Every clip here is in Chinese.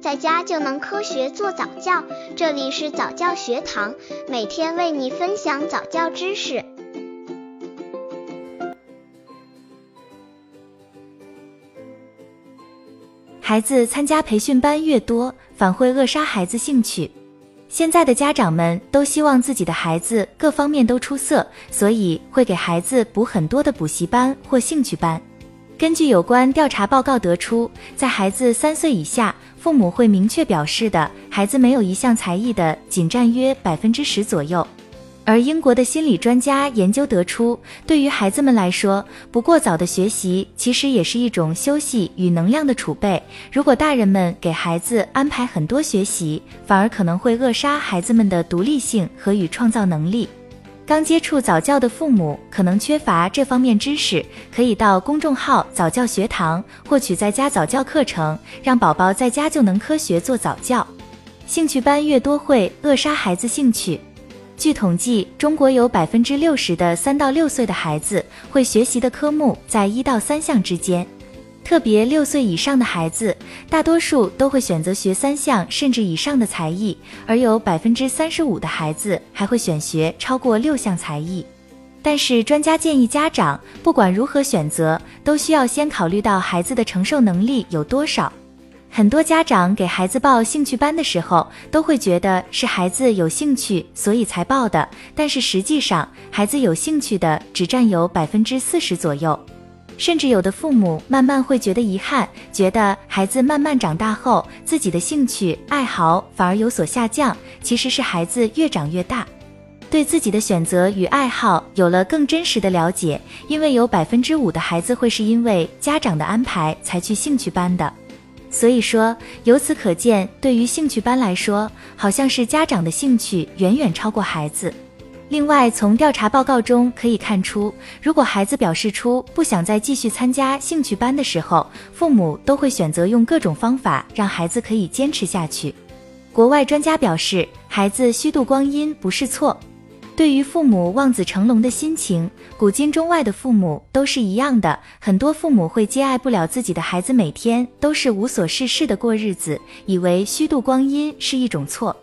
在家就能科学做早教。这里是早教学堂，每天为你分享早教知识。孩子参加培训班越多，反会扼杀孩子兴趣。现在的家长们都希望自己的孩子各方面都出色，所以会给孩子补很多的补习班或兴趣班。根据有关调查报告得出，在孩子三岁以下，父母会明确表示的孩子没有一项才艺的，仅占约百分之十左右。而英国的心理专家研究得出，对于孩子们来说，不过早的学习其实也是一种休息与能量的储备。如果大人们给孩子安排很多学习，反而可能会扼杀孩子们的独立性和与创造能力。刚接触早教的父母可能缺乏这方面知识，可以到公众号早教学堂获取在家早教课程，让宝宝在家就能科学做早教。兴趣班越多会扼杀孩子兴趣。据统计，中国有百分之六十的三到六岁的孩子会学习的科目在一到三项之间，特别六岁以上的孩子，大多数都会选择学三项甚至以上的才艺，而有百分之三十五的孩子还会选学超过六项才艺。但是专家建议家长不管如何选择，都需要先考虑到孩子的承受能力有多少。很多家长给孩子报兴趣班的时候，都会觉得是孩子有兴趣，所以才报的。但是实际上，孩子有兴趣的只占有百分之四十左右。甚至有的父母慢慢会觉得遗憾，觉得孩子慢慢长大后，自己的兴趣爱好反而有所下降。其实是孩子越长越大，对自己的选择与爱好有了更真实的了解。因为有百分之五的孩子会是因为家长的安排才去兴趣班的。所以说，由此可见，对于兴趣班来说，好像是家长的兴趣远远超过孩子。另外，从调查报告中可以看出，如果孩子表示出不想再继续参加兴趣班的时候，父母都会选择用各种方法让孩子可以坚持下去。国外专家表示，孩子虚度光阴不是错。对于父母望子成龙的心情，古今中外的父母都是一样的。很多父母会接爱不了自己的孩子，每天都是无所事事的过日子，以为虚度光阴是一种错。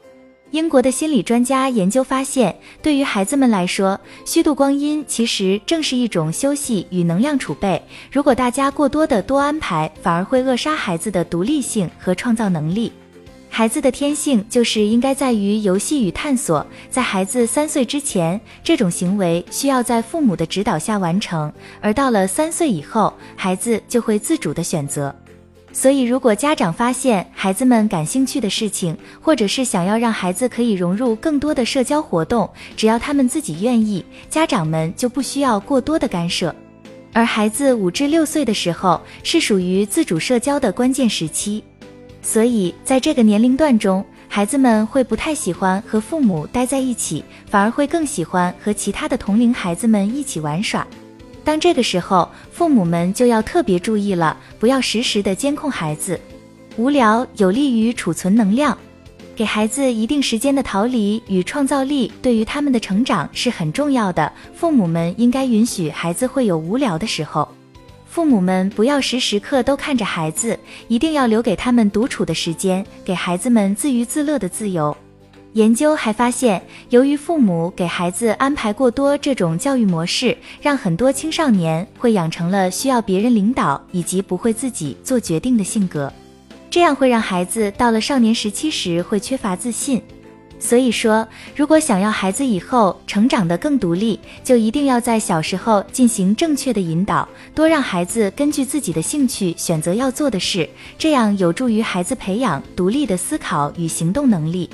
英国的心理专家研究发现，对于孩子们来说，虚度光阴其实正是一种休息与能量储备。如果大家过多的多安排，反而会扼杀孩子的独立性和创造能力。孩子的天性就是应该在于游戏与探索，在孩子三岁之前，这种行为需要在父母的指导下完成，而到了三岁以后，孩子就会自主的选择。所以，如果家长发现孩子们感兴趣的事情，或者是想要让孩子可以融入更多的社交活动，只要他们自己愿意，家长们就不需要过多的干涉。而孩子五至六岁的时候，是属于自主社交的关键时期。所以，在这个年龄段中，孩子们会不太喜欢和父母待在一起，反而会更喜欢和其他的同龄孩子们一起玩耍。当这个时候，父母们就要特别注意了，不要时时的监控孩子。无聊有利于储存能量，给孩子一定时间的逃离与创造力，对于他们的成长是很重要的。父母们应该允许孩子会有无聊的时候。父母们不要时时刻都看着孩子，一定要留给他们独处的时间，给孩子们自娱自乐的自由。研究还发现，由于父母给孩子安排过多这种教育模式，让很多青少年会养成了需要别人领导以及不会自己做决定的性格，这样会让孩子到了少年时期时会缺乏自信。所以说，如果想要孩子以后成长得更独立，就一定要在小时候进行正确的引导，多让孩子根据自己的兴趣选择要做的事，这样有助于孩子培养独立的思考与行动能力。